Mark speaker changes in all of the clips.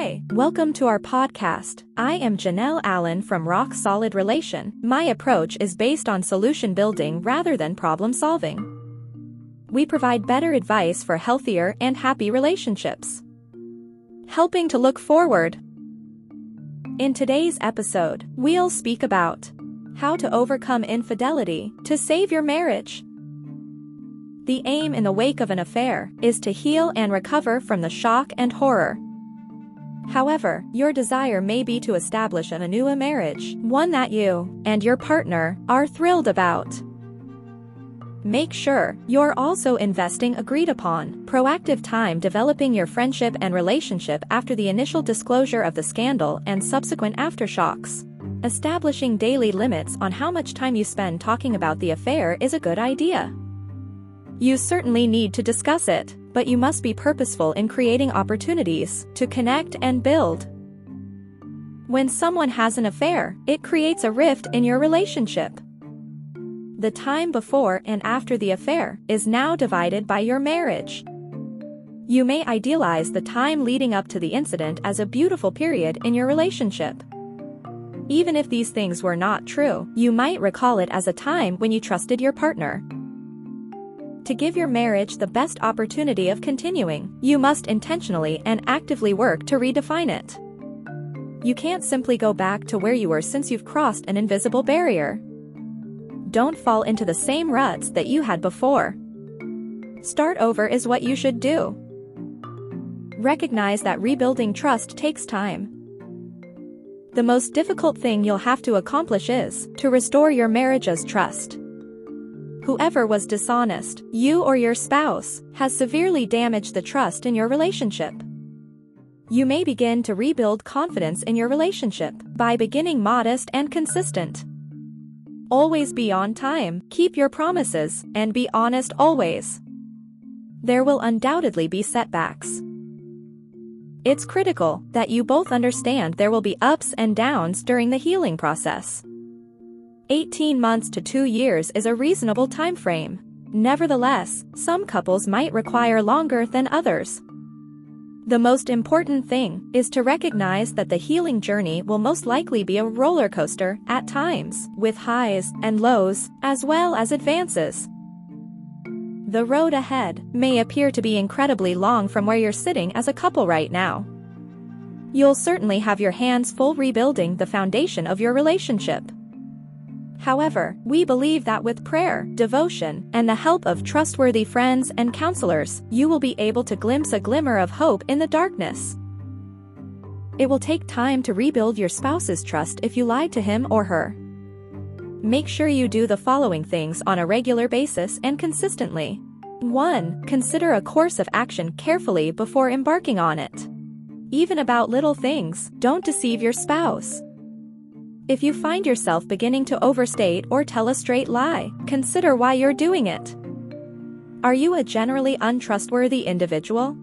Speaker 1: Hi, welcome to our podcast. I am Janelle Allen from Rock Solid Relation. My approach is based on solution building rather than problem solving. We provide better advice for healthier and happy relationships. Helping to look forward. In today's episode, we'll speak about how to overcome infidelity to save your marriage. The aim in the wake of an affair is to heal and recover from the shock and horror. However, your desire may be to establish an new marriage, one that you and your partner are thrilled about. Make sure you're also investing agreed upon proactive time developing your friendship and relationship after the initial disclosure of the scandal and subsequent aftershocks. Establishing daily limits on how much time you spend talking about the affair is a good idea. You certainly need to discuss it, but you must be purposeful in creating opportunities to connect and build. When someone has an affair, it creates a rift in your relationship. The time before and after the affair is now divided by your marriage. You may idealize the time leading up to the incident as a beautiful period in your relationship. Even if these things were not true, you might recall it as a time when you trusted your partner, to give your marriage the best opportunity of continuing, you must intentionally and actively work to redefine it. You can't simply go back to where you were since you've crossed an invisible barrier. Don't fall into the same ruts that you had before. Start over is what you should do. Recognize that rebuilding trust takes time. The most difficult thing you'll have to accomplish is to restore your marriage's trust. Whoever was dishonest, you or your spouse, has severely damaged the trust in your relationship. You may begin to rebuild confidence in your relationship by beginning modest and consistent. Always be on time, keep your promises, and be honest always. There will undoubtedly be setbacks. It's critical that you both understand there will be ups and downs during the healing process. 18 months to 2 years is a reasonable time frame. Nevertheless, some couples might require longer than others. The most important thing is to recognize that the healing journey will most likely be a roller coaster at times, with highs and lows, as well as advances. The road ahead may appear to be incredibly long from where you're sitting as a couple right now. You'll certainly have your hands full rebuilding the foundation of your relationship. However, we believe that with prayer, devotion, and the help of trustworthy friends and counselors, you will be able to glimpse a glimmer of hope in the darkness. It will take time to rebuild your spouse's trust if you lied to him or her. Make sure you do the following things on a regular basis and consistently. 1. Consider a course of action carefully before embarking on it. Even about little things, don't deceive your spouse. If you find yourself beginning to overstate or tell a straight lie, consider why you're doing it. Are you a generally untrustworthy individual?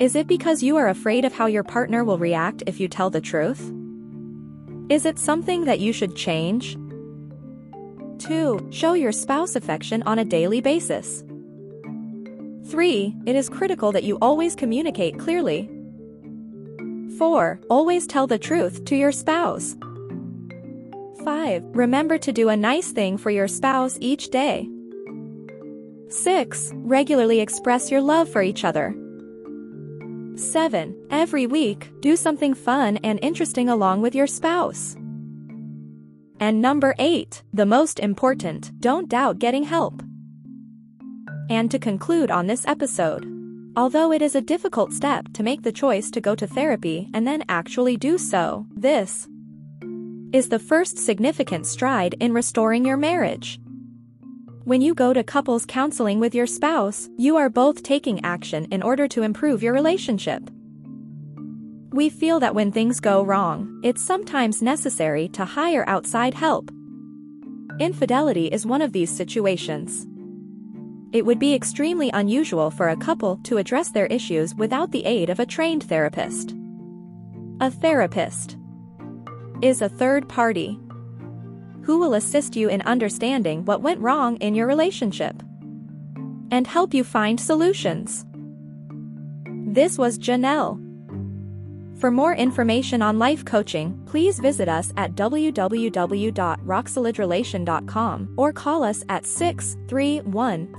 Speaker 1: Is it because you are afraid of how your partner will react if you tell the truth? Is it something that you should change? 2. Show your spouse affection on a daily basis. 3. It is critical that you always communicate clearly. 4. Always tell the truth to your spouse. 5. Remember to do a nice thing for your spouse each day. 6. Regularly express your love for each other. 7. Every week, do something fun and interesting along with your spouse. And number 8, the most important, don't doubt getting help. And to conclude on this episode, although it is a difficult step to make the choice to go to therapy and then actually do so, this is the first significant stride in restoring your marriage. When you go to couples counseling with your spouse, you are both taking action in order to improve your relationship. We feel that when things go wrong, it's sometimes necessary to hire outside help. Infidelity is one of these situations. It would be extremely unusual for a couple to address their issues without the aid of a trained therapist. A therapist is a third party who will assist you in understanding what went wrong in your relationship and help you find solutions. This was Janelle. For more information on life coaching, please visit us at www.rocksolidrelation.com or call us at 631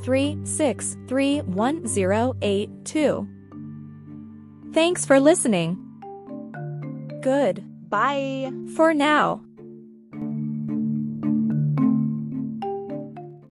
Speaker 1: Thanks for listening. Good.
Speaker 2: Bye
Speaker 1: for now.